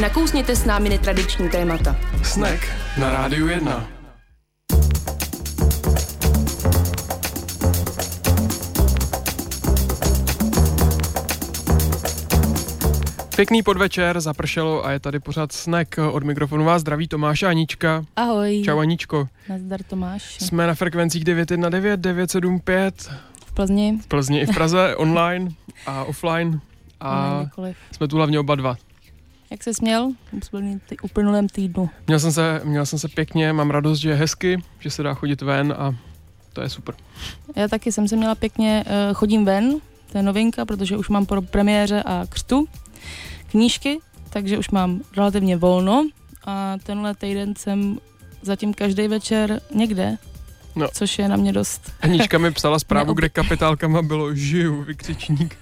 Nakousněte s námi netradiční témata. Snack na Rádiu 1. Pěkný podvečer, zapršelo a je tady pořád snack. Od mikrofonu vás zdraví Tomáš a Anička. Ahoj. Čau Aničko. Nazdar Tomáš. Jsme na frekvencích 919, 975. V Plzni. V Plzni i v Praze, online a offline. A jsme tu hlavně oba dva. Jak jsi měl v uplynulém týdnu? Měl jsem, se, měl jsem se pěkně, mám radost, že je hezky, že se dá chodit ven a to je super. Já taky jsem se měla pěkně, uh, chodím ven, to je novinka, protože už mám po premiéře a křtu knížky, takže už mám relativně volno a tenhle týden jsem zatím každý večer někde, no. což je na mě dost. Anička mi psala zprávu, kde kapitálkama bylo žiju, vykřičník.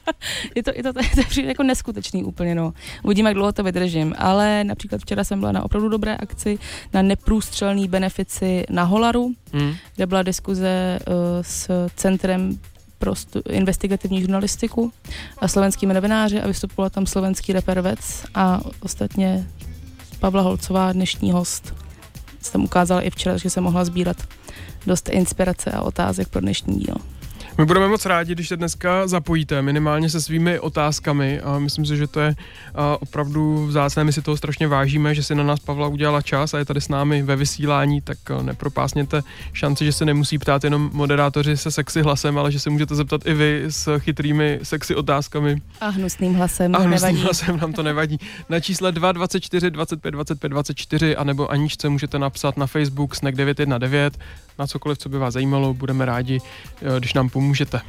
je to, je to, to, to je jako neskutečný úplně, no. Uvidíme, jak dlouho to vydržím, ale například včera jsem byla na opravdu dobré akci, na neprůstřelný benefici na Holaru, hmm. kde byla diskuze uh, s centrem pro investigativní žurnalistiku a slovenskými novináři a vystupovala tam slovenský reper Vec a ostatně Pavla Holcová, dnešní host, se tam ukázala i včera, že se mohla sbírat dost inspirace a otázek pro dnešní díl. My budeme moc rádi, když se dneska zapojíte minimálně se svými otázkami a myslím si, že to je opravdu vzácné. My si toho strašně vážíme, že si na nás Pavla udělala čas a je tady s námi ve vysílání, tak nepropásněte šanci, že se nemusí ptát jenom moderátoři se sexy hlasem, ale že se můžete zeptat i vy s chytrými sexy otázkami. A hnusným hlasem. A hnusným nevadí. hlasem nám to nevadí. Na čísle 2 24 25 25 24 anebo Aničce můžete napsat na Facebook snack 919 na cokoliv, co by vás zajímalo. Budeme rádi, když nám pomůžete.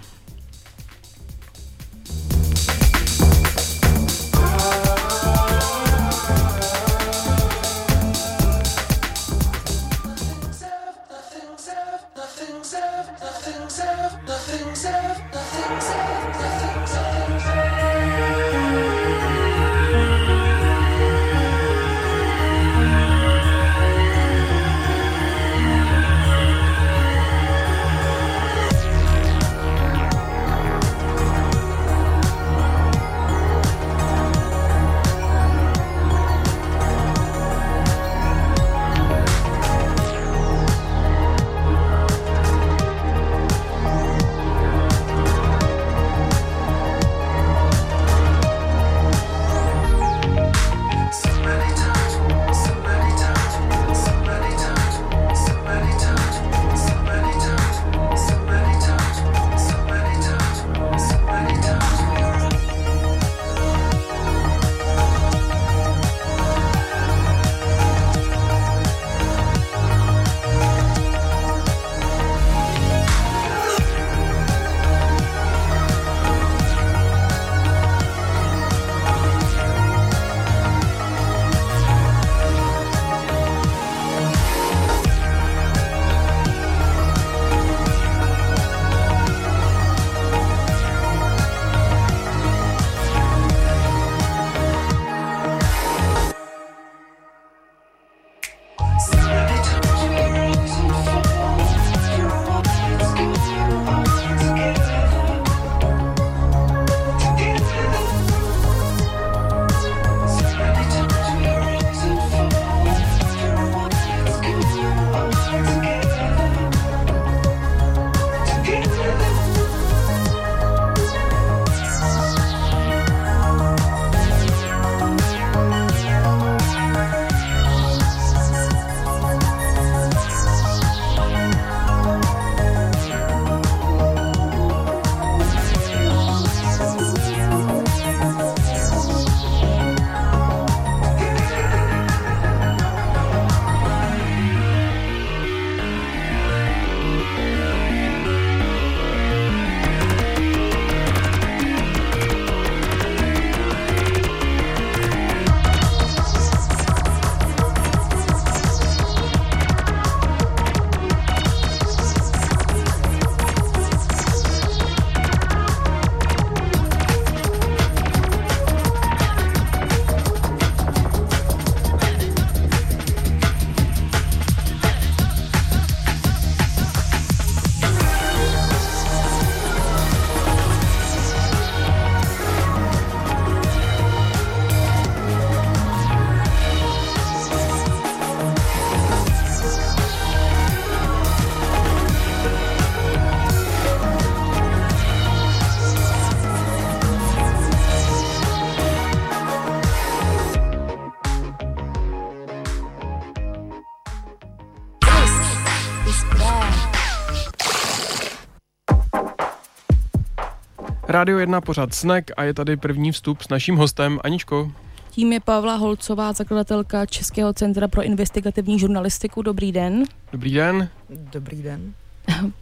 Rádio 1 pořád Snack a je tady první vstup s naším hostem. Aničko. Tím je Pavla Holcová, zakladatelka Českého centra pro investigativní žurnalistiku. Dobrý den. Dobrý den. Dobrý den.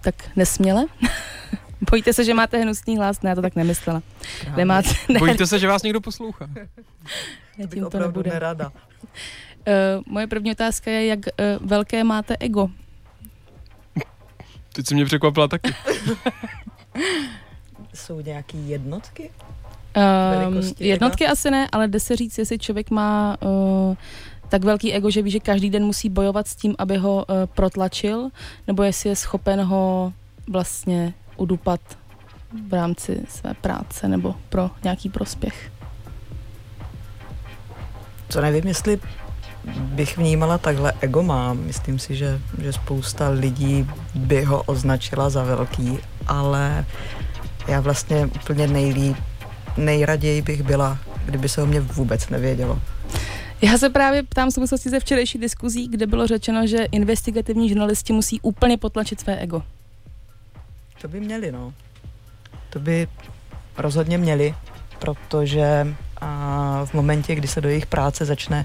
tak nesměle. Bojíte se, že máte hnusný hlas? Ne, já to tak nemyslela. Nemáte, ne. Bojíte se, že vás někdo poslouchá? Já tím to nebude. nerada. Uh, moje první otázka je, jak uh, velké máte ego? Teď se mě překvapila taky. Jsou nějaký jednotky? Um, jednotky ega? asi ne, ale jde se říct, jestli člověk má uh, tak velký ego, že ví, že každý den musí bojovat s tím, aby ho uh, protlačil, nebo jestli je schopen ho vlastně udupat v rámci své práce nebo pro nějaký prospěch. Co nevím, jestli bych vnímala takhle ego mám. Myslím si, že, že spousta lidí by ho označila za velký, ale já vlastně úplně nejlíp, nejraději bych byla, kdyby se o mě vůbec nevědělo. Já se právě ptám v souvislosti ze včerejší diskuzí, kde bylo řečeno, že investigativní žurnalisti musí úplně potlačit své ego. To by měli, no. To by rozhodně měli, protože a v momentě, kdy se do jejich práce začne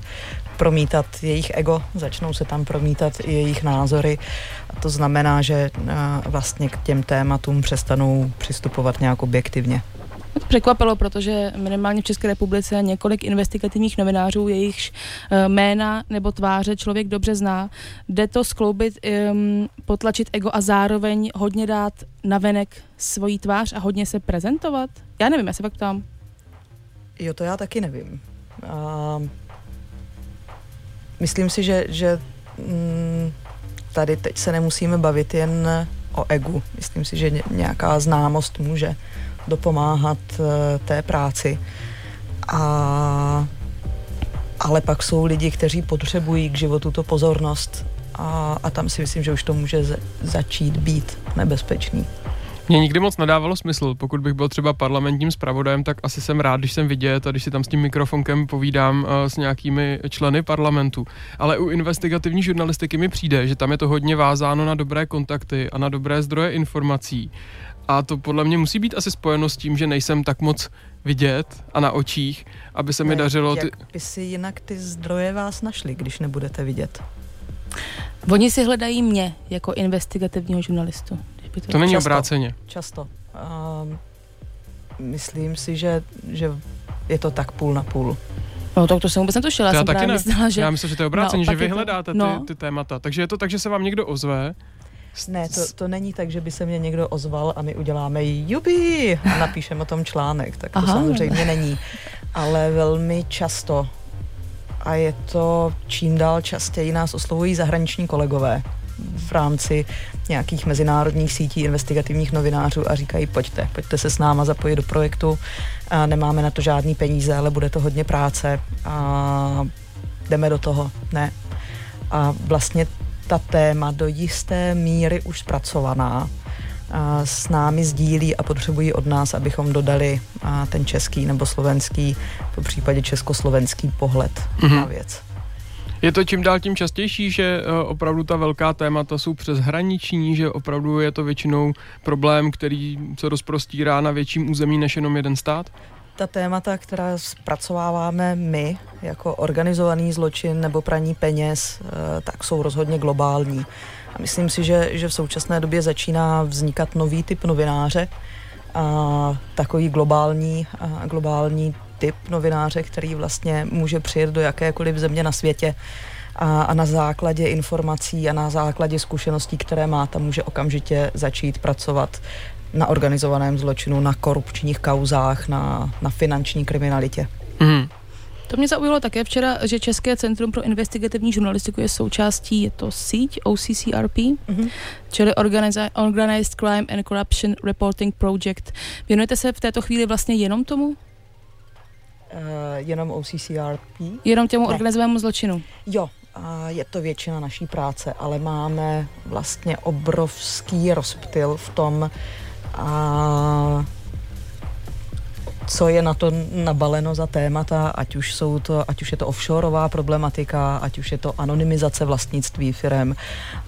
promítat jejich ego, začnou se tam promítat i jejich názory. A to znamená, že vlastně k těm tématům přestanou přistupovat nějak objektivně. Překvapilo, protože minimálně v České republice několik investigativních novinářů, jejichž eh, jména nebo tváře člověk dobře zná. Jde to skloubit, um, potlačit ego a zároveň hodně dát navenek svoji tvář a hodně se prezentovat? Já nevím, já se pak tam. Jo, to já taky nevím. Uh, myslím si, že, že mm, tady teď se nemusíme bavit jen o egu. Myslím si, že nějaká známost může dopomáhat uh, té práci. A, ale pak jsou lidi, kteří potřebují k životu to pozornost a, a tam si myslím, že už to může začít být nebezpečný. Mně nikdy moc nedávalo smysl, pokud bych byl třeba parlamentním zpravodajem, tak asi jsem rád, když jsem vidět a když si tam s tím mikrofonkem povídám uh, s nějakými členy parlamentu. Ale u investigativní žurnalistiky mi přijde, že tam je to hodně vázáno na dobré kontakty a na dobré zdroje informací. A to podle mě musí být asi spojeno s tím, že nejsem tak moc vidět a na očích, aby se ne, mi dařilo... Ty... Jak by si jinak ty zdroje vás našli, když nebudete vidět? Oni si hledají mě jako investigativního žurnalistu by to... To není často, obráceně. Často. Uh, myslím si, že, že je to tak půl na půl. No tak to jsem vůbec netušila. Já, já jsem taky ne. myslela, že... Já myslím, že to je obráceně, že vy hledáte ty, no. ty témata. Takže je to tak, že se vám někdo ozve, ne, to, to není tak, že by se mě někdo ozval a my uděláme jubi a napíšeme o tom článek, tak to Aha. samozřejmě není. Ale velmi často a je to čím dál častěji nás oslovují zahraniční kolegové v rámci nějakých mezinárodních sítí investigativních novinářů a říkají, pojďte, pojďte se s náma zapojit do projektu, a nemáme na to žádný peníze, ale bude to hodně práce a jdeme do toho. Ne. A vlastně ta téma do jisté míry už zpracovaná a s námi sdílí a potřebují od nás, abychom dodali ten český nebo slovenský, po případě československý pohled mm-hmm. na věc. Je to čím dál tím častější, že eh, opravdu ta velká témata jsou přeshraniční, že opravdu je to většinou problém, který se rozprostírá na větším území než jenom jeden stát? Ta témata, která zpracováváme my jako organizovaný zločin nebo praní peněz, eh, tak jsou rozhodně globální. A myslím si, že, že v současné době začíná vznikat nový typ novináře, a takový globální, a globální typ novináře, který vlastně může přijet do jakékoliv země na světě a, a na základě informací a na základě zkušeností, které má, tam může okamžitě začít pracovat na organizovaném zločinu, na korupčních kauzách, na, na finanční kriminalitě. Mm. To mě zaujalo také včera, že České centrum pro investigativní žurnalistiku je součástí, je to síť OCCRP, mm-hmm. čili Organized Crime and Corruption Reporting Project. Věnujete se v této chvíli vlastně jenom tomu? Uh, jenom OCCRP? Jenom těmu ne. organizovanému zločinu? Jo, uh, je to většina naší práce, ale máme vlastně obrovský rozptyl v tom, uh, co je na to nabaleno za témata, ať už, jsou to, ať už je to offshoreová problematika, ať už je to anonymizace vlastnictví firem,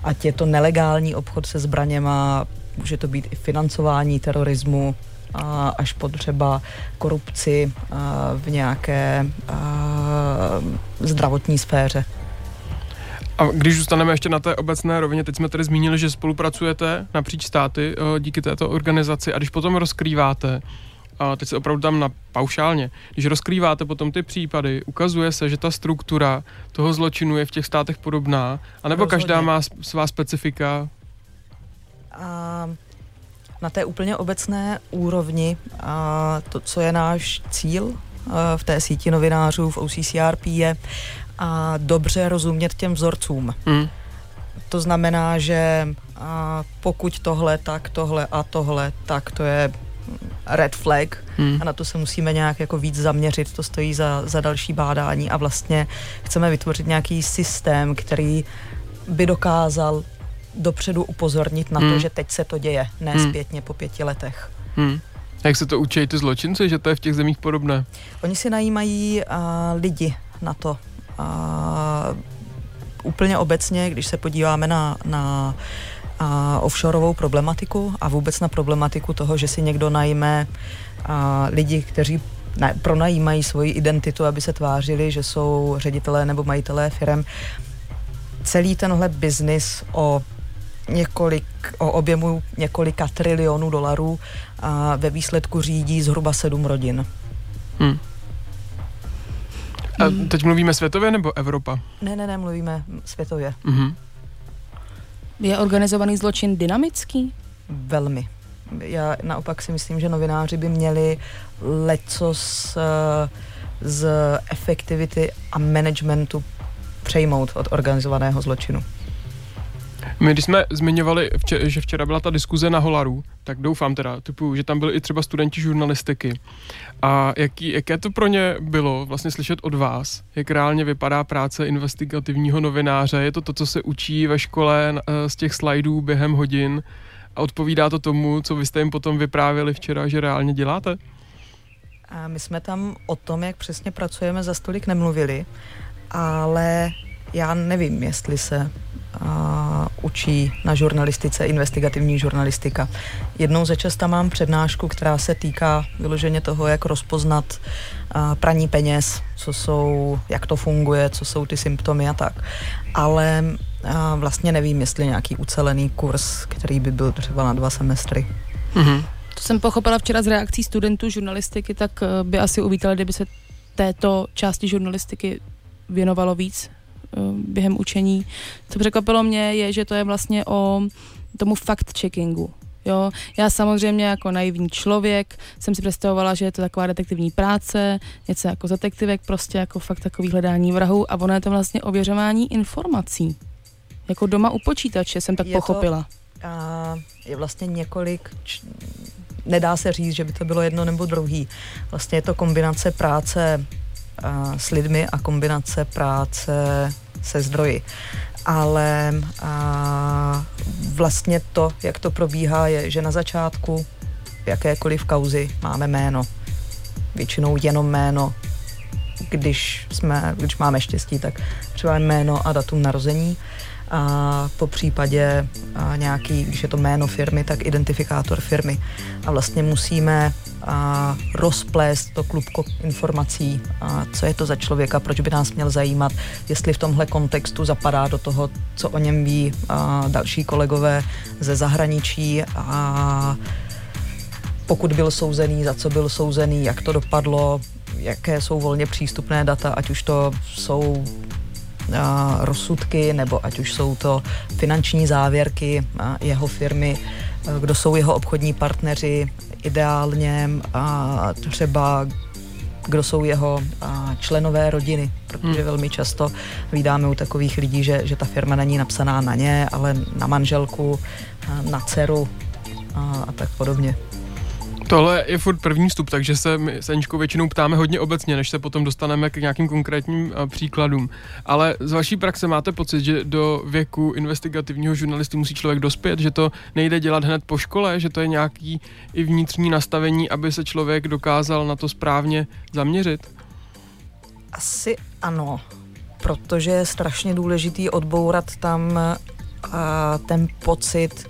ať je to nelegální obchod se zbraněma, může to být i financování terorismu, až po třeba korupci v nějaké zdravotní sféře. A když zůstaneme ještě na té obecné rovině, teď jsme tady zmínili, že spolupracujete napříč státy eh, díky této organizaci a když potom rozkrýváte, a teď se opravdu tam na paušálně, když rozkrýváte potom ty případy, ukazuje se, že ta struktura toho zločinu je v těch státech podobná, anebo Rozhodně. každá má svá specifika? A na té úplně obecné úrovni a to, co je náš cíl v té síti novinářů v OCCRP je a dobře rozumět těm vzorcům. Mm. To znamená, že a pokud tohle, tak tohle a tohle, tak to je red flag hmm. a na to se musíme nějak jako víc zaměřit, to stojí za, za další bádání a vlastně chceme vytvořit nějaký systém, který by dokázal dopředu upozornit na hmm. to, že teď se to děje, ne hmm. zpětně po pěti letech. Hmm. Jak se to učí ty zločinci, že to je v těch zemích podobné? Oni si najímají uh, lidi na to, a úplně obecně, když se podíváme na, na a offshoreovou problematiku a vůbec na problematiku toho, že si někdo najme a lidi, kteří ne, pronajímají svoji identitu, aby se tvářili, že jsou ředitelé nebo majitelé firm. Celý tenhle biznis o několik, o objemu několika trilionů dolarů a ve výsledku řídí zhruba sedm rodin. Hmm. A teď mluvíme světově nebo Evropa? Ne, ne, ne, mluvíme světově. Mm-hmm. Je organizovaný zločin dynamický? Velmi. Já naopak si myslím, že novináři by měli lecos uh, z efektivity a managementu přejmout od organizovaného zločinu. My, když jsme zmiňovali, vče, že včera byla ta diskuze na Holaru, tak doufám teda, typu, že tam byli i třeba studenti žurnalistiky. A jaký, jaké to pro ně bylo vlastně slyšet od vás, jak reálně vypadá práce investigativního novináře? Je to to, co se učí ve škole eh, z těch slajdů během hodin a odpovídá to tomu, co vy jste jim potom vyprávěli včera, že reálně děláte? A my jsme tam o tom, jak přesně pracujeme, za stolik nemluvili, ale já nevím, jestli se a, učí na žurnalistice, investigativní žurnalistika. Jednou ze časta mám přednášku, která se týká vyloženě toho, jak rozpoznat a, praní peněz, co jsou, jak to funguje, co jsou ty symptomy a tak. Ale a, vlastně nevím, jestli nějaký ucelený kurz, který by byl třeba na dva semestry. Mm-hmm. To jsem pochopila včera z reakcí studentů žurnalistiky, tak eh, by asi uvítali, kdyby se této části žurnalistiky věnovalo víc během učení. Co překvapilo mě je, že to je vlastně o tomu fact-checkingu. Jo, já samozřejmě jako naivní člověk jsem si představovala, že je to taková detektivní práce, něco jako detektivek, prostě jako fakt takový hledání vrahů a ono je to vlastně ověřování informací. Jako doma u počítače jsem tak je pochopila. To, a, je vlastně několik, č, nedá se říct, že by to bylo jedno nebo druhý. Vlastně je to kombinace práce a, s lidmi a kombinace práce se zdroji. Ale a, vlastně to, jak to probíhá, je, že na začátku jakékoliv kauzy máme jméno. Většinou jenom jméno. Když, jsme, když máme štěstí, tak třeba jméno a datum narození a po případě a nějaký, když je to jméno firmy, tak identifikátor firmy. A vlastně musíme a rozplést to klubko informací, a co je to za člověka, proč by nás měl zajímat, jestli v tomhle kontextu zapadá do toho, co o něm ví a další kolegové ze zahraničí a pokud byl souzený, za co byl souzený, jak to dopadlo, jaké jsou volně přístupné data, ať už to jsou rozsudky, nebo ať už jsou to finanční závěrky jeho firmy, kdo jsou jeho obchodní partneři, ideálně a třeba kdo jsou jeho a, členové rodiny, protože hmm. velmi často vydáme u takových lidí, že, že ta firma není napsaná na ně, ale na manželku, a, na dceru a, a tak podobně. Tohle je furt první vstup, takže se my s Aničkou většinou ptáme hodně obecně, než se potom dostaneme k nějakým konkrétním příkladům. Ale z vaší praxe máte pocit, že do věku investigativního žurnalisty musí člověk dospět, že to nejde dělat hned po škole, že to je nějaký i vnitřní nastavení, aby se člověk dokázal na to správně zaměřit? Asi ano, protože je strašně důležitý odbourat tam uh, ten pocit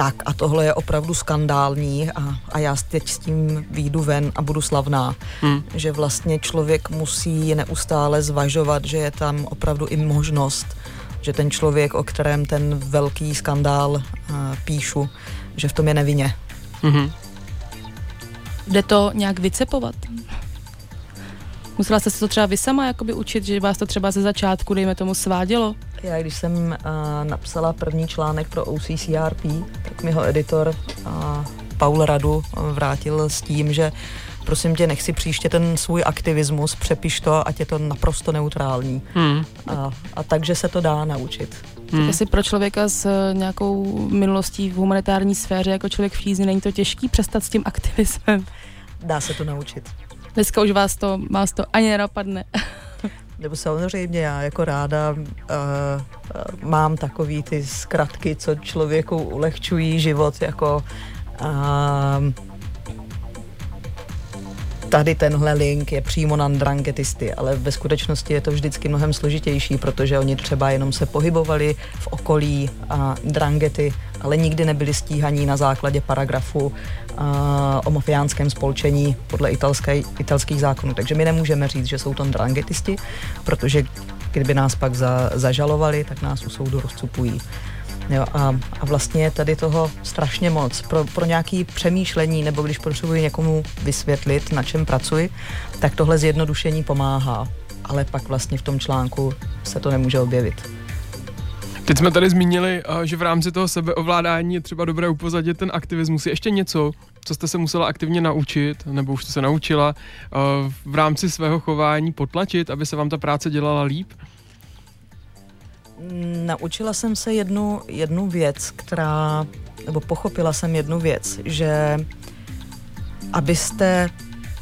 tak a tohle je opravdu skandální a, a já teď s tím výjdu ven a budu slavná. Hmm. Že vlastně člověk musí neustále zvažovat, že je tam opravdu i možnost, že ten člověk, o kterém ten velký skandál uh, píšu, že v tom je nevinně. Hmm. Jde to nějak vycepovat? Musela jste se to třeba vy sama jakoby učit, že vás to třeba ze začátku, dejme tomu, svádělo? Já když jsem uh, napsala první článek pro OCCRP, tak mi ho editor uh, Paul Radu vrátil s tím, že prosím tě, nech si příště ten svůj aktivismus, přepiš to, ať je to naprosto neutrální. Hmm. A, a takže se to dá naučit. Hmm. Tak asi pro člověka s eh, nějakou minulostí v humanitární sféře, jako člověk v není to těžký přestat s tím aktivismem? Dá se to naučit. Dneska už vás to, vás to ani nenapadne. Nebo samozřejmě já jako ráda uh, uh, mám takový ty zkratky, co člověku ulehčují život, jako uh, tady tenhle link je přímo na drangetisty, ale ve skutečnosti je to vždycky mnohem složitější, protože oni třeba jenom se pohybovali v okolí a drangety, ale nikdy nebyli stíhaní na základě paragrafu a, o mafiánském spolčení podle italské, italských zákonů. Takže my nemůžeme říct, že jsou to drangetisti, protože kdyby nás pak za, zažalovali, tak nás u soudu rozcupují. Jo, a, a vlastně je tady toho strašně moc. Pro, pro nějaké přemýšlení nebo když potřebuji někomu vysvětlit, na čem pracuji, tak tohle zjednodušení pomáhá. Ale pak vlastně v tom článku se to nemůže objevit. Teď jsme tady zmínili, že v rámci toho sebeovládání je třeba dobré upozadit ten aktivismus. Je ještě něco, co jste se musela aktivně naučit, nebo už jste se naučila v rámci svého chování potlačit, aby se vám ta práce dělala líp? Naučila jsem se jednu, jednu věc, která, nebo pochopila jsem jednu věc, že abyste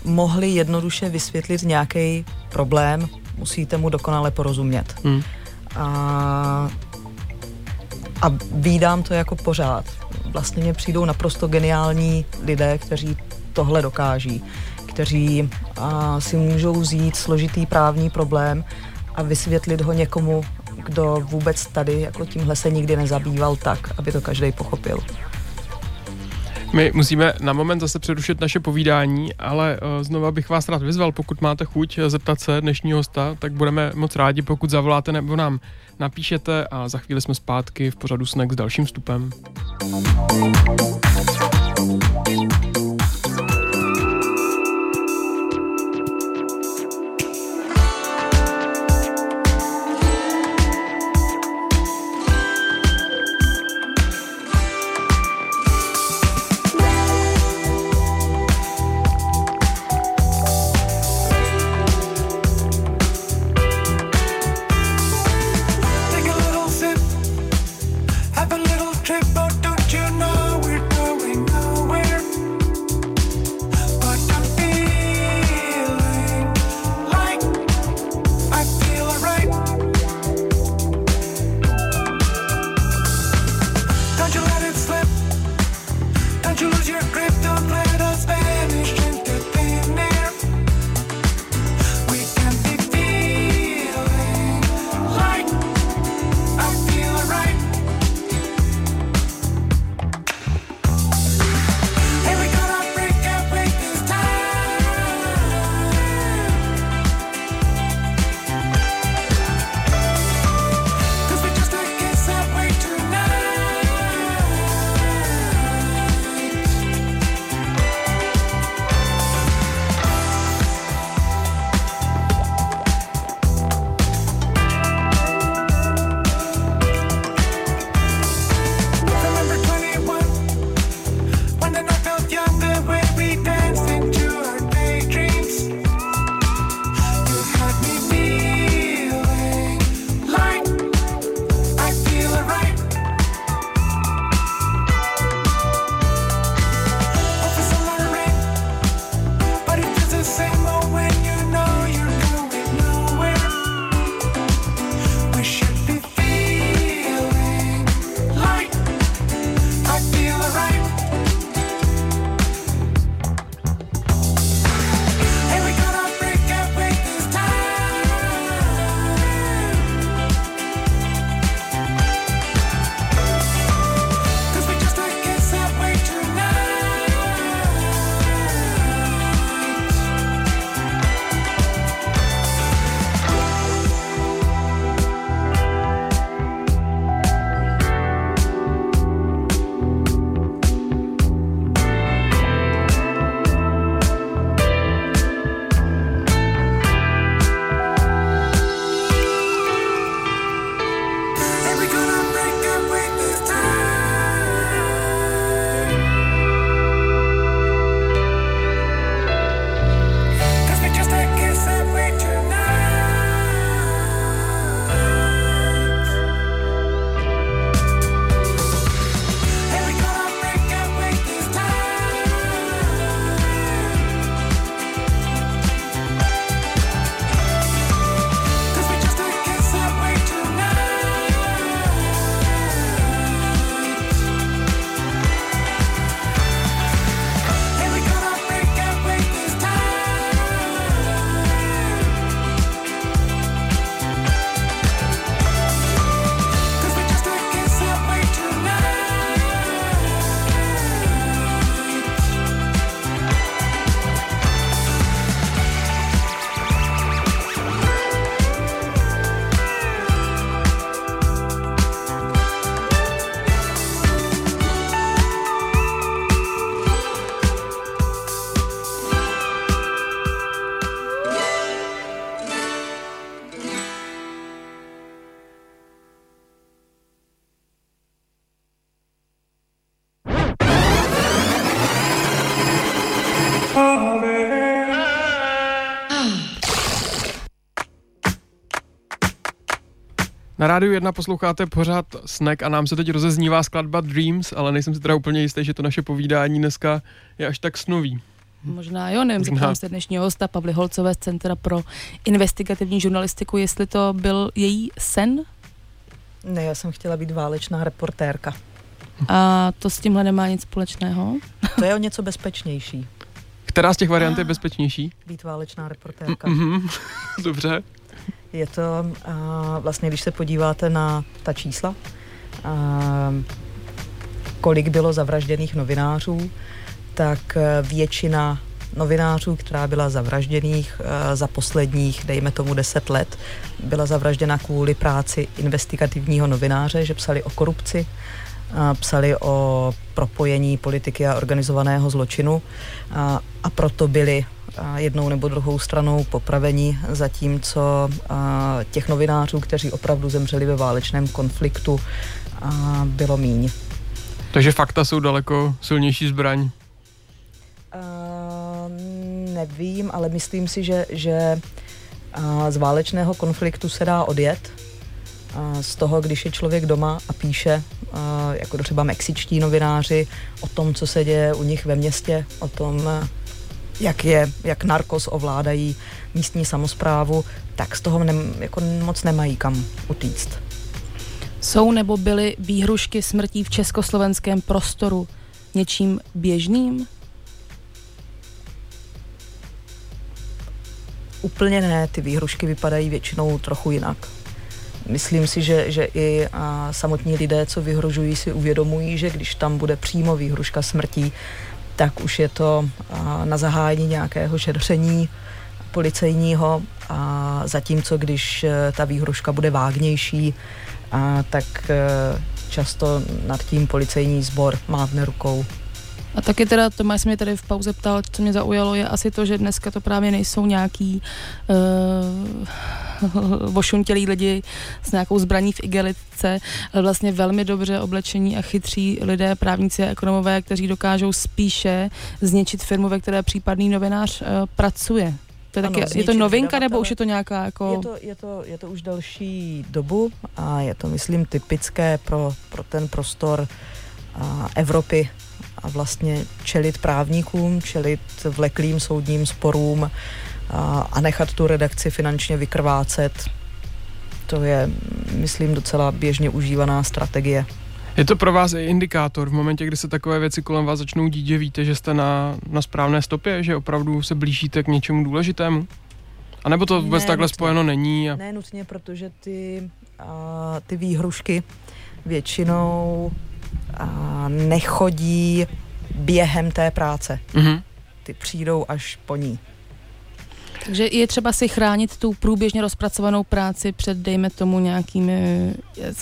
mohli jednoduše vysvětlit nějaký problém, musíte mu dokonale porozumět. Hmm. A, a výdám to jako pořád. Vlastně mě přijdou naprosto geniální lidé, kteří tohle dokáží, kteří a, si můžou vzít složitý právní problém a vysvětlit ho někomu, kdo vůbec tady jako tímhle se nikdy nezabýval tak, aby to každý pochopil. My musíme na moment zase přerušit naše povídání, ale uh, znova bych vás rád vyzval, pokud máte chuť zeptat se dnešního hosta, tak budeme moc rádi, pokud zavoláte nebo nám napíšete a za chvíli jsme zpátky v pořadu Snack s dalším vstupem. Rádiu 1 posloucháte pořád Snack a nám se teď rozeznívá skladba Dreams, ale nejsem si teda úplně jistý, že to naše povídání dneska je až tak snový. Možná jo, nevím, zeptám se dnešního hosta Pavly Holcové z Centra pro investigativní žurnalistiku, jestli to byl její sen? Ne, já jsem chtěla být válečná reportérka. A to s tímhle nemá nic společného? To je o něco bezpečnější. Která z těch variant je bezpečnější? Být válečná reportérka. Mm-hmm. Dobře. Je to a, vlastně, když se podíváte na ta čísla, a, kolik bylo zavražděných novinářů, tak e, většina novinářů, která byla zavražděných e, za posledních, dejme tomu, deset let, byla zavražděna kvůli práci investigativního novináře, že psali o korupci, psali o propojení politiky a organizovaného zločinu a, a proto byli jednou nebo druhou stranou popravení, zatímco těch novinářů, kteří opravdu zemřeli ve válečném konfliktu, bylo míň. Takže fakta jsou daleko silnější zbraň? Uh, nevím, ale myslím si, že, že z válečného konfliktu se dá odjet. Z toho, když je člověk doma a píše, jako třeba mexičtí novináři, o tom, co se děje u nich ve městě, o tom, jak, je, jak narkos ovládají místní samozprávu, tak z toho ne, jako moc nemají kam utíct. Jsou nebo byly výhrušky smrtí v československém prostoru něčím běžným? Úplně ne, ty výhrušky vypadají většinou trochu jinak. Myslím si, že, že i a, samotní lidé, co vyhrožují, si uvědomují, že když tam bude přímo výhruška smrtí, tak už je to na zahájení nějakého šetření policejního a zatímco když e, ta výhruška bude vágnější, tak e, často nad tím policejní sbor mávne rukou. A taky teda, Tomáš mě tady v pauze ptal, co mě zaujalo, je asi to, že dneska to právě nejsou nějaký uh, vošuntělí lidi s nějakou zbraní v igelitce, ale vlastně velmi dobře oblečení a chytří lidé, právníci a ekonomové, kteří dokážou spíše zničit firmu, ve které případný novinář uh, pracuje. To je, taky, ano, je to novinka, nebo už je to nějaká jako... Je to, je, to, je to už další dobu a je to, myslím, typické pro, pro ten prostor a, Evropy a vlastně čelit právníkům, čelit vleklým soudním sporům a, a nechat tu redakci finančně vykrvácet. To je, myslím, docela běžně užívaná strategie. Je to pro vás i indikátor v momentě, kdy se takové věci kolem vás začnou dít, že víte, že jste na, na správné stopě, že opravdu se blížíte k něčemu důležitému? A nebo to vůbec ne, takhle nutně. spojeno není? A... Ne nutně, protože ty, a, ty výhrušky většinou nechodí během té práce. Mm-hmm. Ty přijdou až po ní. Takže je třeba si chránit tu průběžně rozpracovanou práci před, dejme tomu, nějakými,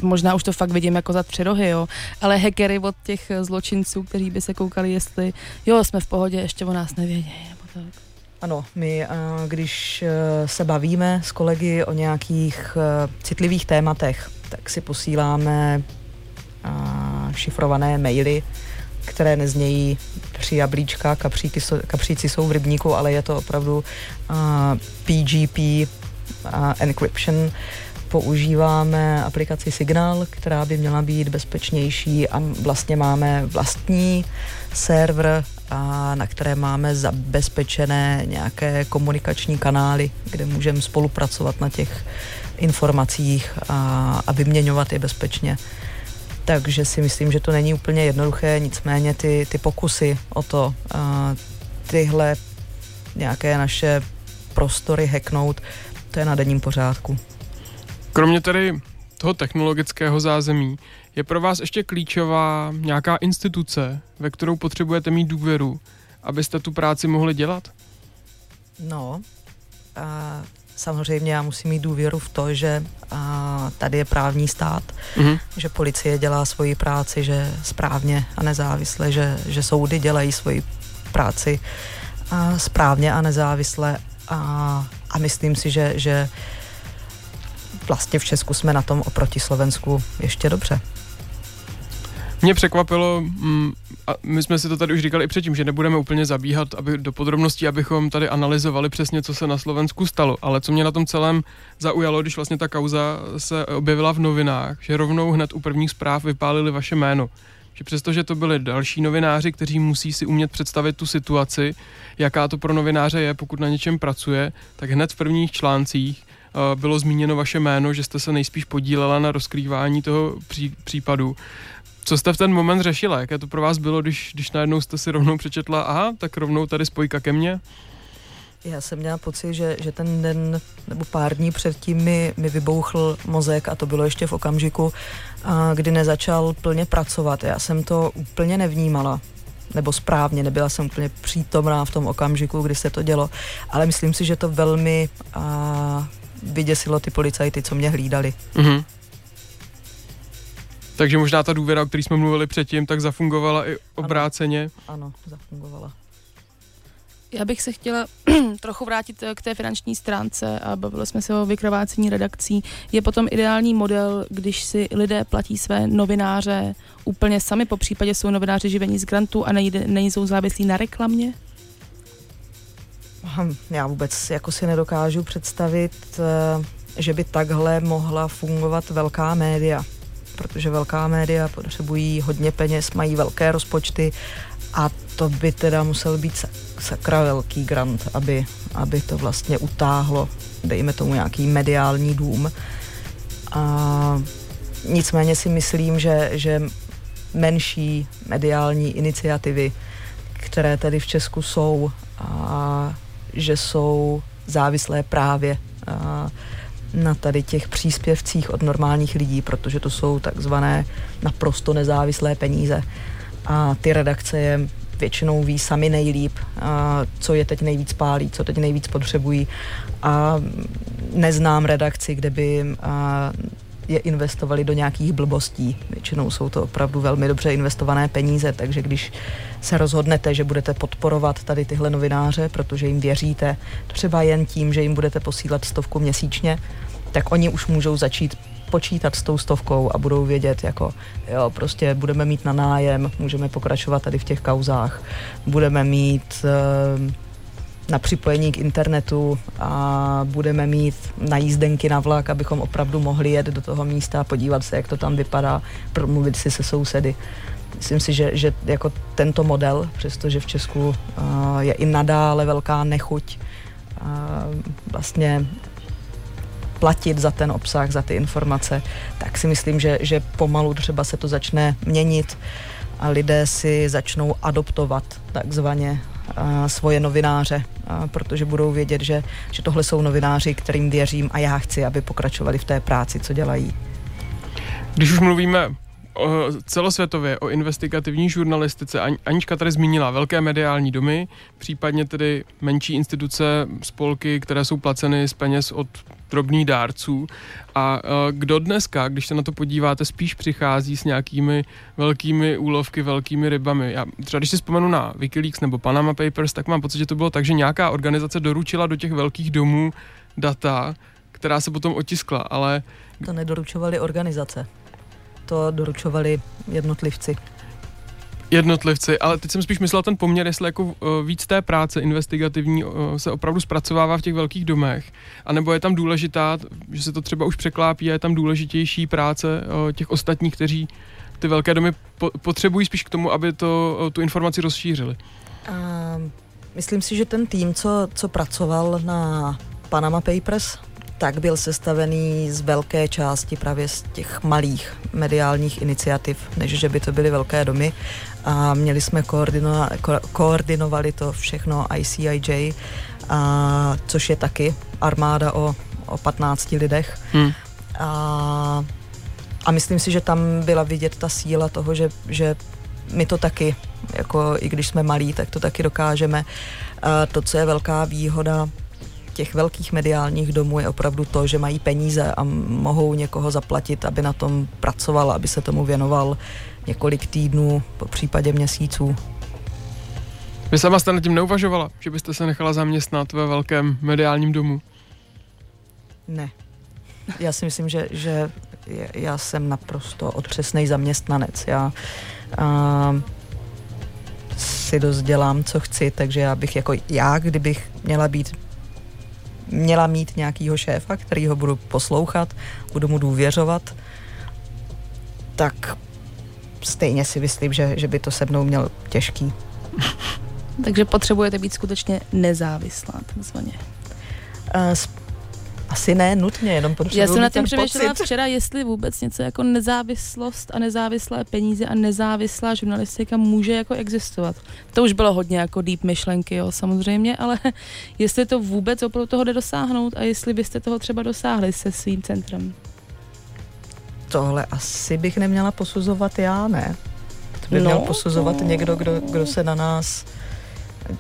možná už to fakt vidím jako za tři rohy, jo, ale hackery od těch zločinců, kteří by se koukali, jestli, jo, jsme v pohodě, ještě o nás nevědí, nebo tak. Ano, my když e, se bavíme s kolegy o nějakých citlivých tématech, tak si posíláme šifrované maily, které neznějí tři jablíčka, kapříky, kapříci jsou v rybníku, ale je to opravdu PGP encryption. Používáme aplikaci Signal, která by měla být bezpečnější a vlastně máme vlastní server, a na které máme zabezpečené nějaké komunikační kanály, kde můžeme spolupracovat na těch informacích a, a vyměňovat je bezpečně takže si myslím, že to není úplně jednoduché, nicméně ty, ty pokusy o to, a tyhle nějaké naše prostory hacknout, to je na denním pořádku. Kromě tedy toho technologického zázemí, je pro vás ještě klíčová nějaká instituce, ve kterou potřebujete mít důvěru, abyste tu práci mohli dělat? No, a samozřejmě já musím mít důvěru v to, že a, tady je právní stát, mm-hmm. že policie dělá svoji práci, že správně a nezávisle, že, že soudy dělají svoji práci a správně a nezávisle a, a myslím si, že, že vlastně v Česku jsme na tom oproti Slovensku ještě dobře. Mě překvapilo, mm, a my jsme si to tady už říkali i předtím, že nebudeme úplně zabíhat aby, do podrobností, abychom tady analyzovali přesně, co se na Slovensku stalo. Ale co mě na tom celém zaujalo, když vlastně ta kauza se objevila v novinách, že rovnou hned u prvních zpráv vypálili vaše jméno. Že přestože to byli další novináři, kteří musí si umět představit tu situaci, jaká to pro novináře je, pokud na něčem pracuje, tak hned v prvních článcích uh, bylo zmíněno vaše jméno, že jste se nejspíš podílela na rozkrývání toho pří, případu. Co jste v ten moment řešila? Jaké to pro vás bylo, když, když najednou jste si rovnou přečetla, aha, tak rovnou tady spojka ke mně? Já jsem měla pocit, že, že ten den nebo pár dní předtím mi, mi vybouchl mozek a to bylo ještě v okamžiku, a kdy nezačal plně pracovat. Já jsem to úplně nevnímala nebo správně, nebyla jsem úplně přítomná v tom okamžiku, kdy se to dělo, ale myslím si, že to velmi a, vyděsilo ty policajty, co mě hlídali. Mm-hmm. Takže možná ta důvěra, o které jsme mluvili předtím, tak zafungovala i obráceně. Ano, ano zafungovala. Já bych se chtěla trochu vrátit eh, k té finanční stránce a bavili jsme se o vykrvácení redakcí. Je potom ideální model, když si lidé platí své novináře úplně sami, po případě jsou novináři živení z grantu a nejsou závislí na reklamě? Hm, já vůbec jako si nedokážu představit, eh, že by takhle mohla fungovat velká média protože velká média potřebují hodně peněz, mají velké rozpočty a to by teda musel být sakra velký grant, aby, aby to vlastně utáhlo, dejme tomu nějaký mediální dům. A nicméně si myslím, že, že menší mediální iniciativy, které tady v Česku jsou, a že jsou závislé právě a na tady těch příspěvcích od normálních lidí, protože to jsou takzvané naprosto nezávislé peníze. A ty redakce je většinou ví sami nejlíp, co je teď nejvíc pálí, co teď nejvíc potřebují. A neznám redakci, kde by je investovali do nějakých blbostí. Většinou jsou to opravdu velmi dobře investované peníze, takže když se rozhodnete, že budete podporovat tady tyhle novináře, protože jim věříte, třeba jen tím, že jim budete posílat stovku měsíčně, tak oni už můžou začít počítat s tou stovkou a budou vědět, jako jo, prostě budeme mít na nájem, můžeme pokračovat tady v těch kauzách, budeme mít uh, na připojení k internetu a budeme mít na jízdenky na vlak, abychom opravdu mohli jet do toho místa, podívat se, jak to tam vypadá, promluvit si se sousedy. Myslím si, že, že jako tento model, přestože v Česku uh, je i nadále velká nechuť uh, vlastně platit za ten obsah, za ty informace, tak si myslím, že, že pomalu třeba se to začne měnit a lidé si začnou adoptovat takzvaně svoje novináře, protože budou vědět, že, že tohle jsou novináři, kterým věřím a já chci, aby pokračovali v té práci, co dělají. Když už mluvíme o, celosvětově o investigativní žurnalistice, Anička tady zmínila velké mediální domy, případně tedy menší instituce, spolky, které jsou placeny z peněz od drobných dárců. A kdo dneska, když se na to podíváte, spíš přichází s nějakými velkými úlovky, velkými rybami. Já třeba když si vzpomenu na Wikileaks nebo Panama Papers, tak mám pocit, že to bylo tak, že nějaká organizace doručila do těch velkých domů data, která se potom otiskla, ale... To nedoručovali organizace, to doručovali jednotlivci jednotlivci, ale teď jsem spíš myslel ten poměr, jestli jako uh, víc té práce investigativní uh, se opravdu zpracovává v těch velkých domech, anebo je tam důležitá, že se to třeba už překlápí a je tam důležitější práce uh, těch ostatních, kteří ty velké domy po- potřebují spíš k tomu, aby to, tu informaci rozšířili. Uh, myslím si, že ten tým, co, co pracoval na Panama Papers, tak byl sestavený z velké části právě z těch malých mediálních iniciativ, než že by to byly velké domy. A měli jsme koordino, ko, koordinovali to všechno ICIJ, a, což je taky armáda o, o 15 lidech. Hmm. A, a myslím si, že tam byla vidět ta síla toho, že, že my to taky, jako i když jsme malí, tak to taky dokážeme. A to, co je velká výhoda těch velkých mediálních domů je opravdu to, že mají peníze a mohou někoho zaplatit, aby na tom pracoval, aby se tomu věnoval několik týdnů, po případě měsíců. Vy sama jste nad tím neuvažovala, že byste se nechala zaměstnat ve velkém mediálním domu? Ne. Já si myslím, že, že já jsem naprosto otřesný zaměstnanec. Já a, si dost dělám, co chci, takže já bych jako já, kdybych měla být měla mít nějakýho šéfa, který ho budu poslouchat, budu mu důvěřovat, tak stejně si myslím, že, že by to se mnou měl těžký. Takže potřebujete být skutečně nezávislá, takzvaně. Uh, asi ne nutně, jenom potřebuji Já jsem na tím přemýšlela včera, jestli vůbec něco jako nezávislost a nezávislé peníze a nezávislá žurnalistika může jako existovat. To už bylo hodně jako deep myšlenky, jo, samozřejmě, ale jestli to vůbec opravdu toho jde dosáhnout a jestli byste toho třeba dosáhli se svým centrem. Tohle asi bych neměla posuzovat já, ne? To by no, měl posuzovat to... někdo, kdo, kdo se na nás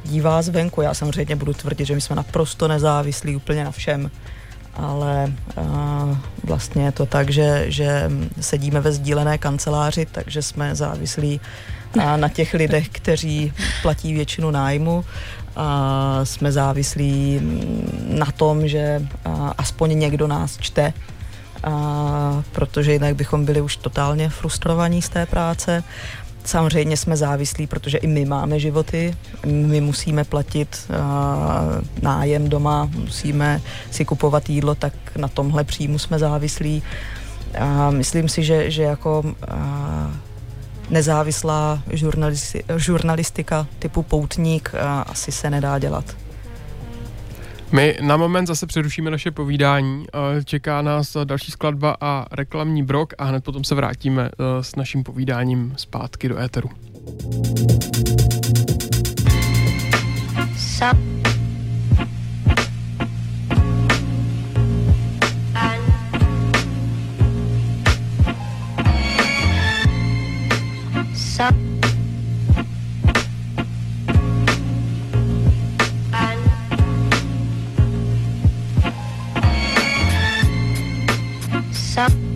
dívá zvenku. Já samozřejmě budu tvrdit, že my jsme naprosto nezávislí úplně na všem ale uh, vlastně je to tak, že, že sedíme ve sdílené kanceláři, takže jsme závislí uh, na těch lidech, kteří platí většinu nájmu. A jsme závislí na tom, že uh, aspoň někdo nás čte, a, protože jinak bychom byli už totálně frustrovaní z té práce Samozřejmě jsme závislí, protože i my máme životy, my musíme platit uh, nájem doma, musíme si kupovat jídlo, tak na tomhle příjmu jsme závislí. A myslím si, že, že jako uh, nezávislá žurnalisti, žurnalistika typu poutník uh, asi se nedá dělat. My na moment zase přerušíme naše povídání. Čeká nás další skladba a reklamní brok a hned potom se vrátíme eh, s naším povídáním zpátky do éteru. Sup. WhatsApp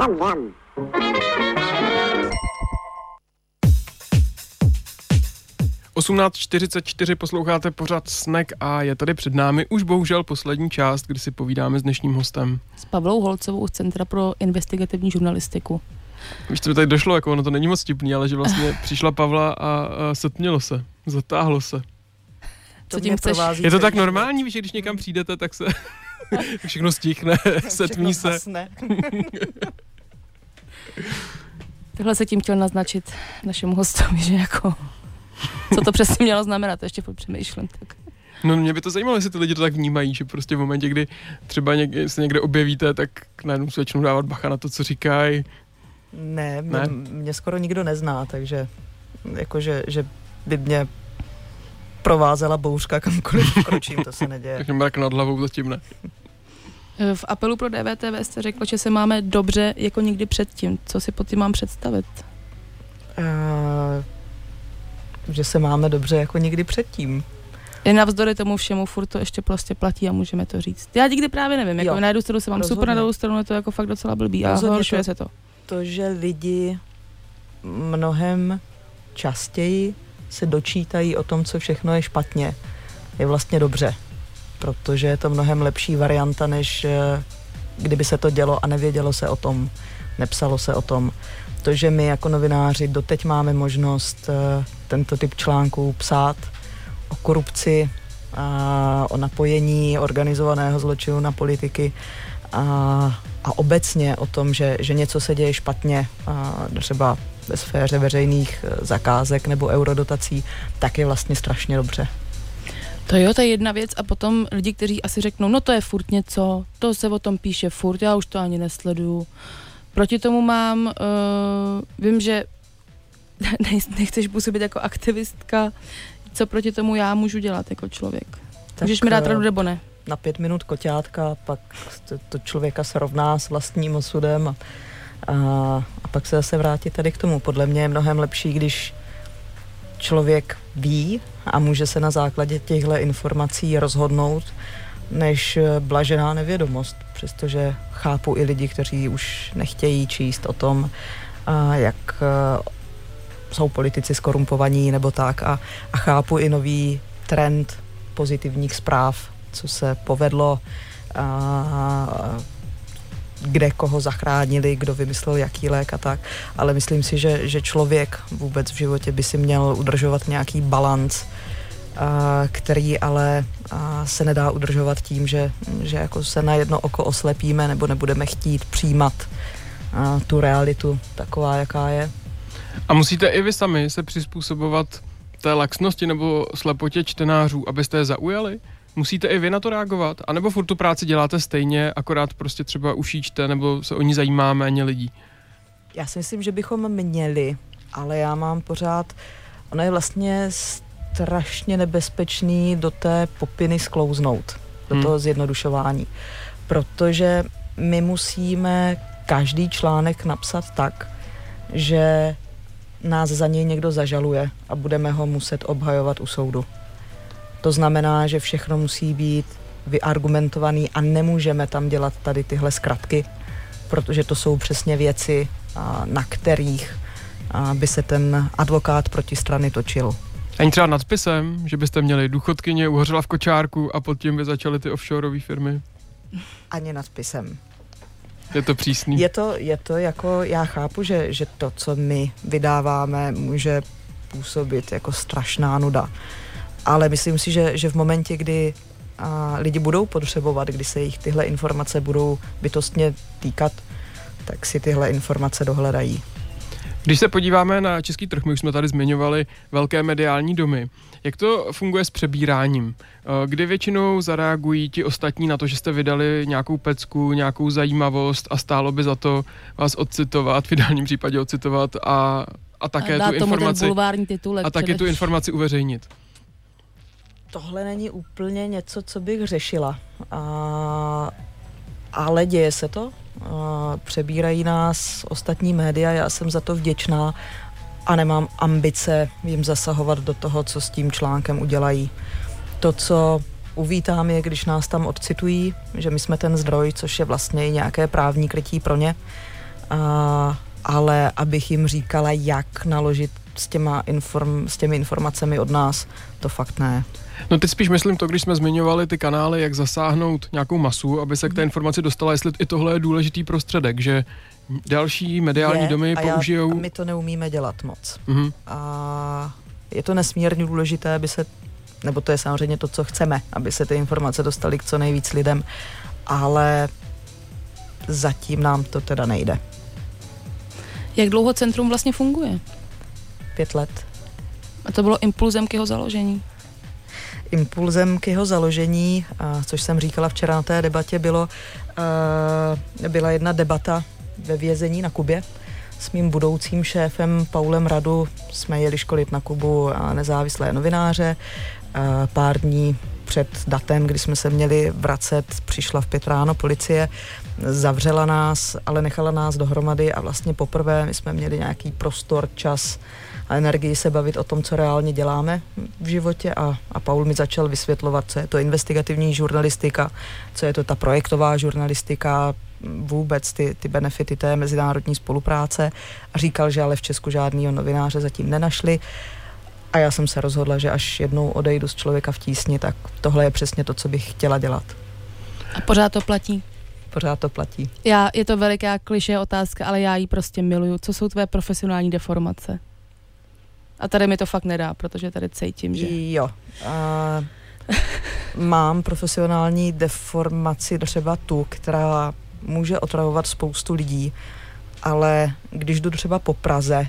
Yum, yum, yum. 18.44 posloucháte pořád Snack a je tady před námi už bohužel poslední část, kdy si povídáme s dnešním hostem. S Pavlou Holcovou z Centra pro investigativní žurnalistiku. Víš, co mi tady došlo, jako ono to není moc tipný, ale že vlastně přišla Pavla a, a setmělo se, zatáhlo se. Co tím chceš? Je to tak normální, víš, že když někam přijdete, tak se všechno stichne, setmí se. Tohle se tím chtěl naznačit našemu hostovi, že jako co to přesně mělo znamenat, to ještě přemýšlím. Tak. No mě by to zajímalo, jestli ty lidi to tak vnímají, že prostě v momentě, kdy třeba někde, se někde objevíte, tak najednou se začnou dávat bacha na to, co říkají. Ne, mě, ne? mě skoro nikdo nezná, takže jakože, že by mě provázela bouřka kamkoliv kročím, to se neděje. Tak mrak nad hlavou zatím ne. V apelu pro DVTV jste řekl, že se máme dobře jako nikdy předtím. Co si pod tím mám představit? Uh, že se máme dobře jako nikdy předtím. I navzdory tomu všemu furt to ještě prostě platí a můžeme to říct. Já nikdy právě nevím, jako jo. na jednu stranu se mám Rozhodně. super, na druhou stranu je to jako fakt docela blbý a horšuje se to. To, že lidi mnohem častěji se dočítají o tom, co všechno je špatně, je vlastně dobře, protože je to mnohem lepší varianta, než eh, kdyby se to dělo a nevědělo se o tom, nepsalo se o tom. To, že my jako novináři doteď máme možnost eh, tento typ článků psát o korupci, a o napojení organizovaného zločinu na politiky a, a obecně o tom, že, že něco se děje špatně, a třeba ve sféře veřejných eh, zakázek nebo eurodotací, tak je vlastně strašně dobře. To jo, to je jedna věc a potom lidi, kteří asi řeknou, no to je furt něco, to se o tom píše furt, já už to ani nesleduju. Proti tomu mám, uh, vím, že nechceš působit jako aktivistka, co proti tomu já můžu dělat jako člověk? Tak Můžeš mi dát radu nebo ne? Na pět minut koťátka, pak to, to člověka se rovná s vlastním osudem a, a, a pak se zase vrátit tady k tomu. Podle mě je mnohem lepší, když člověk ví a může se na základě těchto informací rozhodnout, než blažená nevědomost, přestože chápu i lidi, kteří už nechtějí číst o tom, jak jsou politici skorumpovaní nebo tak a, a chápu i nový trend pozitivních zpráv, co se povedlo, a, kde koho zachránili, kdo vymyslel jaký lék a tak, ale myslím si, že, že člověk vůbec v životě by si měl udržovat nějaký balans, který ale se nedá udržovat tím, že, že jako se na jedno oko oslepíme nebo nebudeme chtít přijímat tu realitu taková, jaká je. A musíte i vy sami se přizpůsobovat té laxnosti nebo slepotě čtenářů, abyste je zaujali? Musíte i vy na to reagovat? A nebo furt tu práci děláte stejně, akorát prostě třeba ušíčte, nebo se o ní zajímá méně lidí? Já si myslím, že bychom měli, ale já mám pořád, ono je vlastně strašně nebezpečný do té popiny sklouznout, do hmm. toho zjednodušování, protože my musíme každý článek napsat tak, že nás za něj někdo zažaluje a budeme ho muset obhajovat u soudu. To znamená, že všechno musí být vyargumentovaný a nemůžeme tam dělat tady tyhle zkratky, protože to jsou přesně věci, na kterých by se ten advokát proti strany točil. Ani třeba nadpisem, že byste měli důchodkyně uhořela v kočárku a pod tím by začaly ty offshoreové firmy? Ani nadpisem. Je to přísný. Je to, je to jako, já chápu, že, že to, co my vydáváme, může působit jako strašná nuda. Ale myslím si, že, že v momentě, kdy a lidi budou potřebovat, kdy se jich tyhle informace budou bytostně týkat, tak si tyhle informace dohledají. Když se podíváme na český trh, my už jsme tady zmiňovali velké mediální domy. Jak to funguje s přebíráním? Eh, kdy většinou zareagují ti ostatní na to, že jste vydali nějakou pecku, nějakou zajímavost a stálo by za to vás odcitovat, v ideálním případě odcitovat a, a také a tu informaci titulek, a taky tu informaci uveřejnit? Tohle není úplně něco, co bych řešila. A, ale děje se to přebírají nás ostatní média, já jsem za to vděčná a nemám ambice jim zasahovat do toho, co s tím článkem udělají. To, co uvítám, je, když nás tam odcitují, že my jsme ten zdroj, což je vlastně nějaké právní krytí pro ně. A, ale abych jim říkala, jak naložit s, těma inform, s těmi informacemi od nás, to fakt ne. No teď spíš myslím to, když jsme zmiňovali ty kanály, jak zasáhnout nějakou masu, aby se k té informaci dostala, jestli i tohle je důležitý prostředek, že další mediální je, domy a použijou... Já, a my to neumíme dělat moc. Mm-hmm. A je to nesmírně důležité, aby se, nebo to je samozřejmě to, co chceme, aby se ty informace dostaly k co nejvíc lidem, ale zatím nám to teda nejde. Jak dlouho centrum vlastně funguje? Pět let. A to bylo impulzem k jeho založení? Impulzem k jeho založení, a což jsem říkala včera na té debatě, bylo, uh, byla jedna debata ve vězení na Kubě s mým budoucím šéfem Paulem Radu. Jsme jeli školit na Kubu a nezávislé novináře. Uh, pár dní před datem, kdy jsme se měli vracet, přišla v pět ráno policie, zavřela nás, ale nechala nás dohromady a vlastně poprvé my jsme měli nějaký prostor, čas a energii se bavit o tom, co reálně děláme v životě a, a Paul mi začal vysvětlovat, co je to investigativní žurnalistika, co je to ta projektová žurnalistika, vůbec ty, ty benefity té mezinárodní spolupráce a říkal, že ale v Česku žádného novináře zatím nenašli a já jsem se rozhodla, že až jednou odejdu z člověka v tísni, tak tohle je přesně to, co bych chtěla dělat. A pořád to platí? Pořád to platí. Já, je to veliká kliše otázka, ale já ji prostě miluju. Co jsou tvé profesionální deformace? A tady mi to fakt nedá, protože tady cítím, že... Jo. A mám profesionální deformaci třeba tu, která může otravovat spoustu lidí, ale když jdu třeba po Praze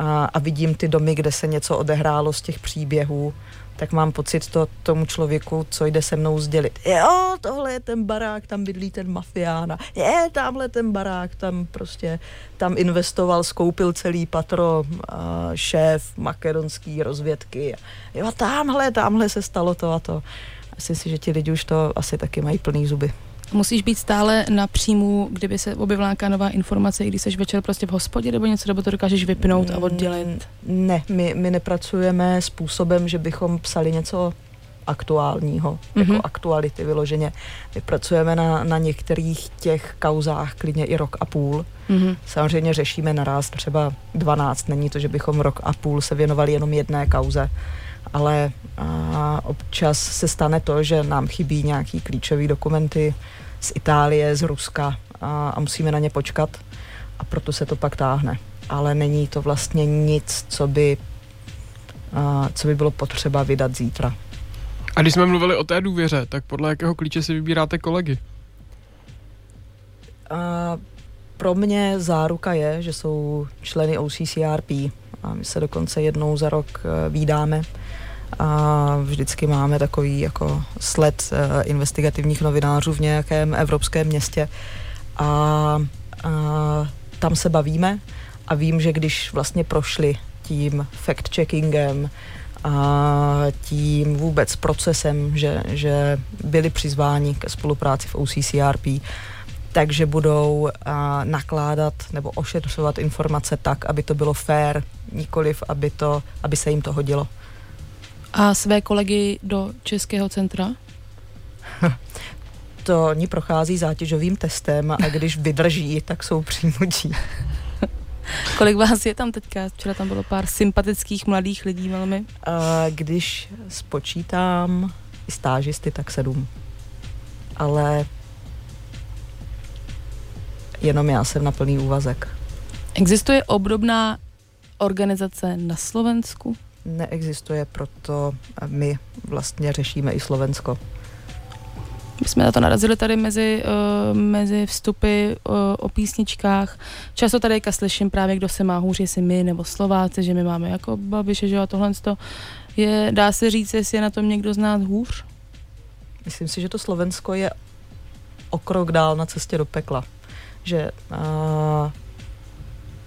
a, a vidím ty domy, kde se něco odehrálo z těch příběhů, tak mám pocit to tomu člověku, co jde se mnou sdělit. Jo, tohle je ten barák, tam bydlí ten mafiána. Je, tamhle ten barák, tam prostě, tam investoval, skoupil celý patro uh, šéf makedonský rozvědky. Jo, tamhle, tamhle se stalo to a to. Myslím si, že ti lidi už to asi taky mají plný zuby. Musíš být stále na příjmu, kdyby se objevila nějaká nová informace, i když jsi večer prostě v hospodě nebo něco, nebo to dokážeš vypnout a oddělit? Ne, my, my nepracujeme způsobem, že bychom psali něco aktuálního, mm-hmm. jako aktuality vyloženě. My pracujeme na, na některých těch kauzách klidně i rok a půl. Mm-hmm. Samozřejmě řešíme naraz třeba 12, není to, že bychom rok a půl se věnovali jenom jedné kauze, ale a občas se stane to, že nám chybí nějaký klíčové dokumenty z Itálie, z Ruska a, a musíme na ně počkat a proto se to pak táhne. Ale není to vlastně nic, co by, a, co by bylo potřeba vydat zítra. A když jsme mluvili o té důvěře, tak podle jakého klíče si vybíráte kolegy? A, pro mě záruka je, že jsou členy OCCRP a my se dokonce jednou za rok e, výdáme a vždycky máme takový jako sled uh, investigativních novinářů v nějakém evropském městě a, a tam se bavíme a vím, že když vlastně prošli tím fact-checkingem a tím vůbec procesem, že, že byli přizváni ke spolupráci v OCCRP, takže budou a, nakládat nebo ošetřovat informace tak, aby to bylo fair, nikoliv, aby, to, aby se jim to hodilo. A své kolegy do Českého centra? to oni prochází zátěžovým testem a když vydrží, tak jsou přijmutí. Kolik vás je tam teďka? Včera tam bylo pár sympatických mladých lidí velmi. A když spočítám i stážisty, tak sedm. Ale jenom já jsem na plný úvazek. Existuje obdobná organizace na Slovensku? Neexistuje, proto my vlastně řešíme i Slovensko. My jsme na to narazili tady mezi, uh, mezi vstupy uh, o písničkách. Často tady slyším právě, kdo se má hůř, jestli my nebo Slováci, že my máme jako babiše, že a tohle to je, dá se říct, jestli je na tom někdo z nás hůř? Myslím si, že to Slovensko je o krok dál na cestě do pekla. Že uh,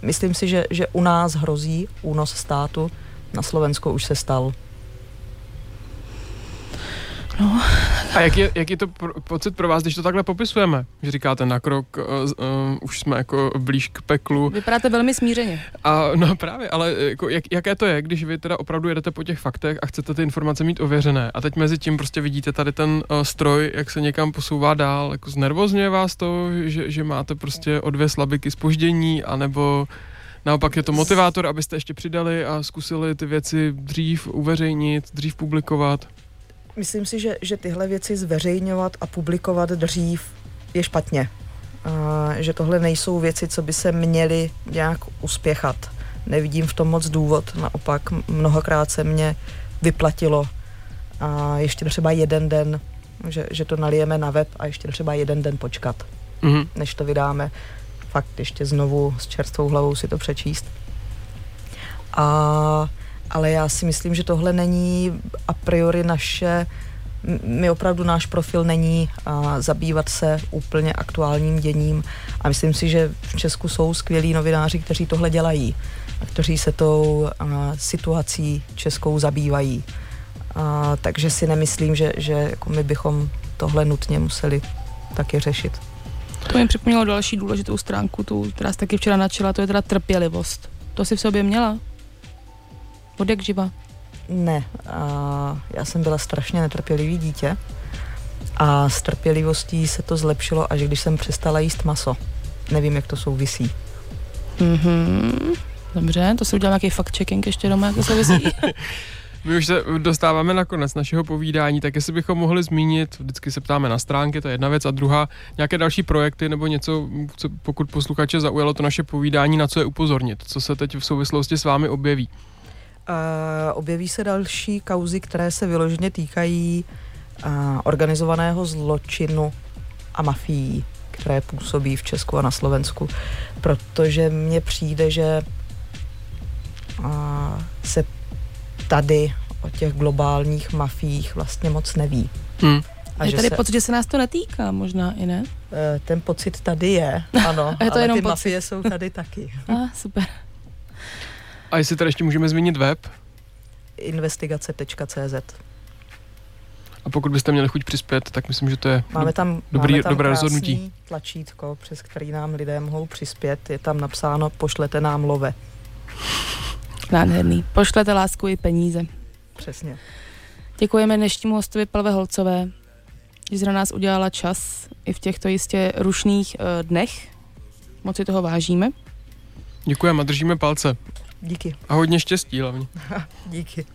myslím si, že, že u nás hrozí únos státu, na Slovensku už se stal. No, A jak je, jak je to pro, pocit pro vás, když to takhle popisujeme? Že říkáte na krok, uh, uh, už jsme jako blíž k peklu. Vypadáte velmi smířeně. A no právě, ale jako, jak, jaké to je, když vy teda opravdu jedete po těch faktech a chcete ty informace mít ověřené a teď mezi tím prostě vidíte tady ten uh, stroj, jak se někam posouvá dál, jako znervozňuje vás to, že, že máte prostě o dvě slabiky spoždění, anebo Naopak je to motivátor, abyste ještě přidali a zkusili ty věci dřív uveřejnit, dřív publikovat. Myslím si, že, že tyhle věci zveřejňovat a publikovat dřív je špatně. A, že tohle nejsou věci, co by se měly nějak uspěchat. Nevidím v tom moc důvod, naopak mnohokrát se mě vyplatilo a ještě třeba jeden den, že, že to nalijeme na web a ještě třeba jeden den počkat, mm-hmm. než to vydáme fakt ještě znovu s čerstvou hlavou si to přečíst. A, ale já si myslím, že tohle není a priori naše, my opravdu náš profil není a, zabývat se úplně aktuálním děním a myslím si, že v Česku jsou skvělí novináři, kteří tohle dělají a kteří se tou a, situací českou zabývají. A, takže si nemyslím, že, že jako my bychom tohle nutně museli taky řešit. To mi připomnělo další důležitou stránku, tu, která jsi taky včera načela, to je teda trpělivost. To si v sobě měla? Od jak živa? Ne, a já jsem byla strašně netrpělivý dítě a s trpělivostí se to zlepšilo, až když jsem přestala jíst maso. Nevím, jak to souvisí. Mm-hmm. Dobře, to si udělám nějaký fact-checking ještě doma, jak to souvisí. My už se dostáváme na konec našeho povídání, tak jestli bychom mohli zmínit, vždycky se ptáme na stránky, to je jedna věc, a druhá, nějaké další projekty nebo něco, co pokud posluchače zaujalo to naše povídání, na co je upozornit, co se teď v souvislosti s vámi objeví. Uh, objeví se další kauzy, které se vyloženě týkají uh, organizovaného zločinu a mafií, které působí v Česku a na Slovensku, protože mně přijde, že uh, se tady o těch globálních mafích vlastně moc neví. Hmm. A je tady se, pocit, že se nás to netýká, možná i ne? Eh, ten pocit tady je, ano, je to ale jenom ty pocit. mafie jsou tady taky. A, ah, super. A jestli tady ještě můžeme zmínit web? investigace.cz a pokud byste měli chuť přispět, tak myslím, že to je máme tam, dobrý, máme tam dobré rozhodnutí. tlačítko, přes který nám lidé mohou přispět. Je tam napsáno pošlete nám love. Nádherný. Pošlete lásku i peníze. Přesně. Děkujeme dnešnímu hostovi Palve Holcové, že zra nás udělala čas i v těchto jistě rušných uh, dnech. Moc si toho vážíme. Děkujeme a držíme palce. Díky. A hodně štěstí hlavně. Díky.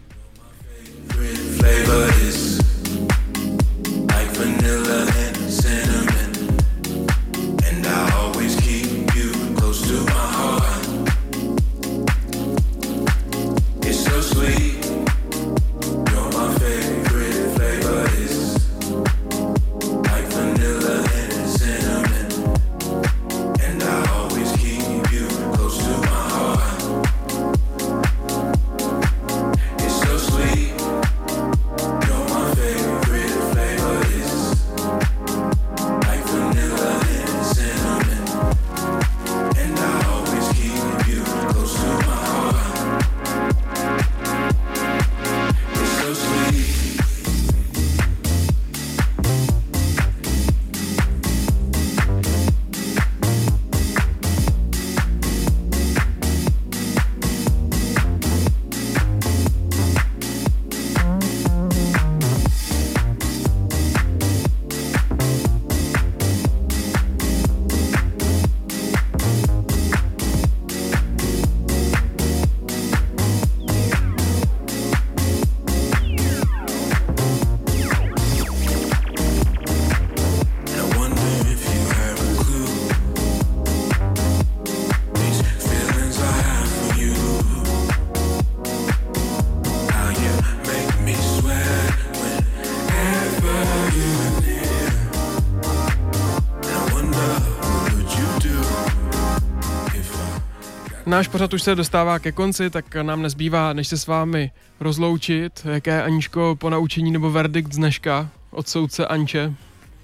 Náš pořad už se dostává ke konci, tak nám nezbývá, než se s vámi rozloučit. Jaké, Aničko, po naučení nebo verdikt dneška od soudce Anče?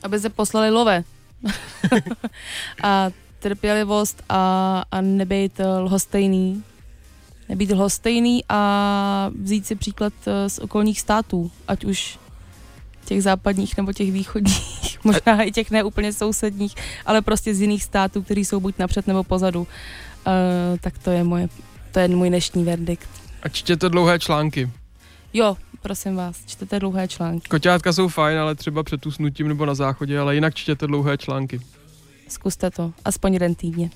Aby se poslali love. a trpělivost a, a nebejt lhostejný. Nebýt lhostejný a vzít si příklad eh, z okolních států, ať už těch západních nebo těch východních, možná i těch neúplně sousedních, ale prostě z jiných států, kteří jsou buď napřed nebo pozadu. Uh, tak to je moje, to je můj dnešní verdikt. A čtěte dlouhé články. Jo, prosím vás, čtěte dlouhé články. Koťátka jsou fajn, ale třeba před usnutím nebo na záchodě, ale jinak čtěte dlouhé články. Zkuste to, aspoň jeden týdně.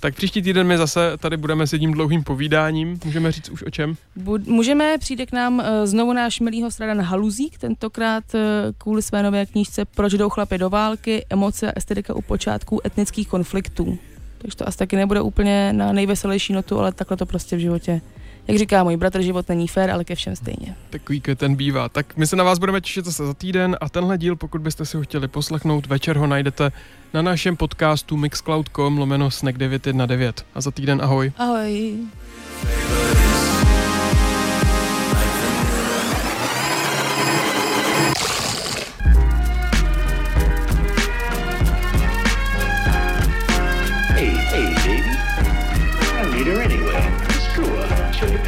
Tak příští týden my zase tady budeme s jedním dlouhým povídáním. Můžeme říct už o čem? Bud- můžeme, přijde k nám uh, znovu náš milý Stradan Haluzík, tentokrát uh, kvůli své nové knížce Proč jdou chlapy do války, emoce a estetika u počátku etnických konfliktů. Takže to asi taky nebude úplně na nejveselější notu, ale takhle to prostě v životě jak říká můj bratr, život není fér, ale ke všem stejně. Takový ten bývá. Tak my se na vás budeme těšit zase za týden a tenhle díl, pokud byste si ho chtěli poslechnout, večer ho najdete na našem podcastu mixcloud.com lomeno snack 919. A za týden ahoj. Ahoj.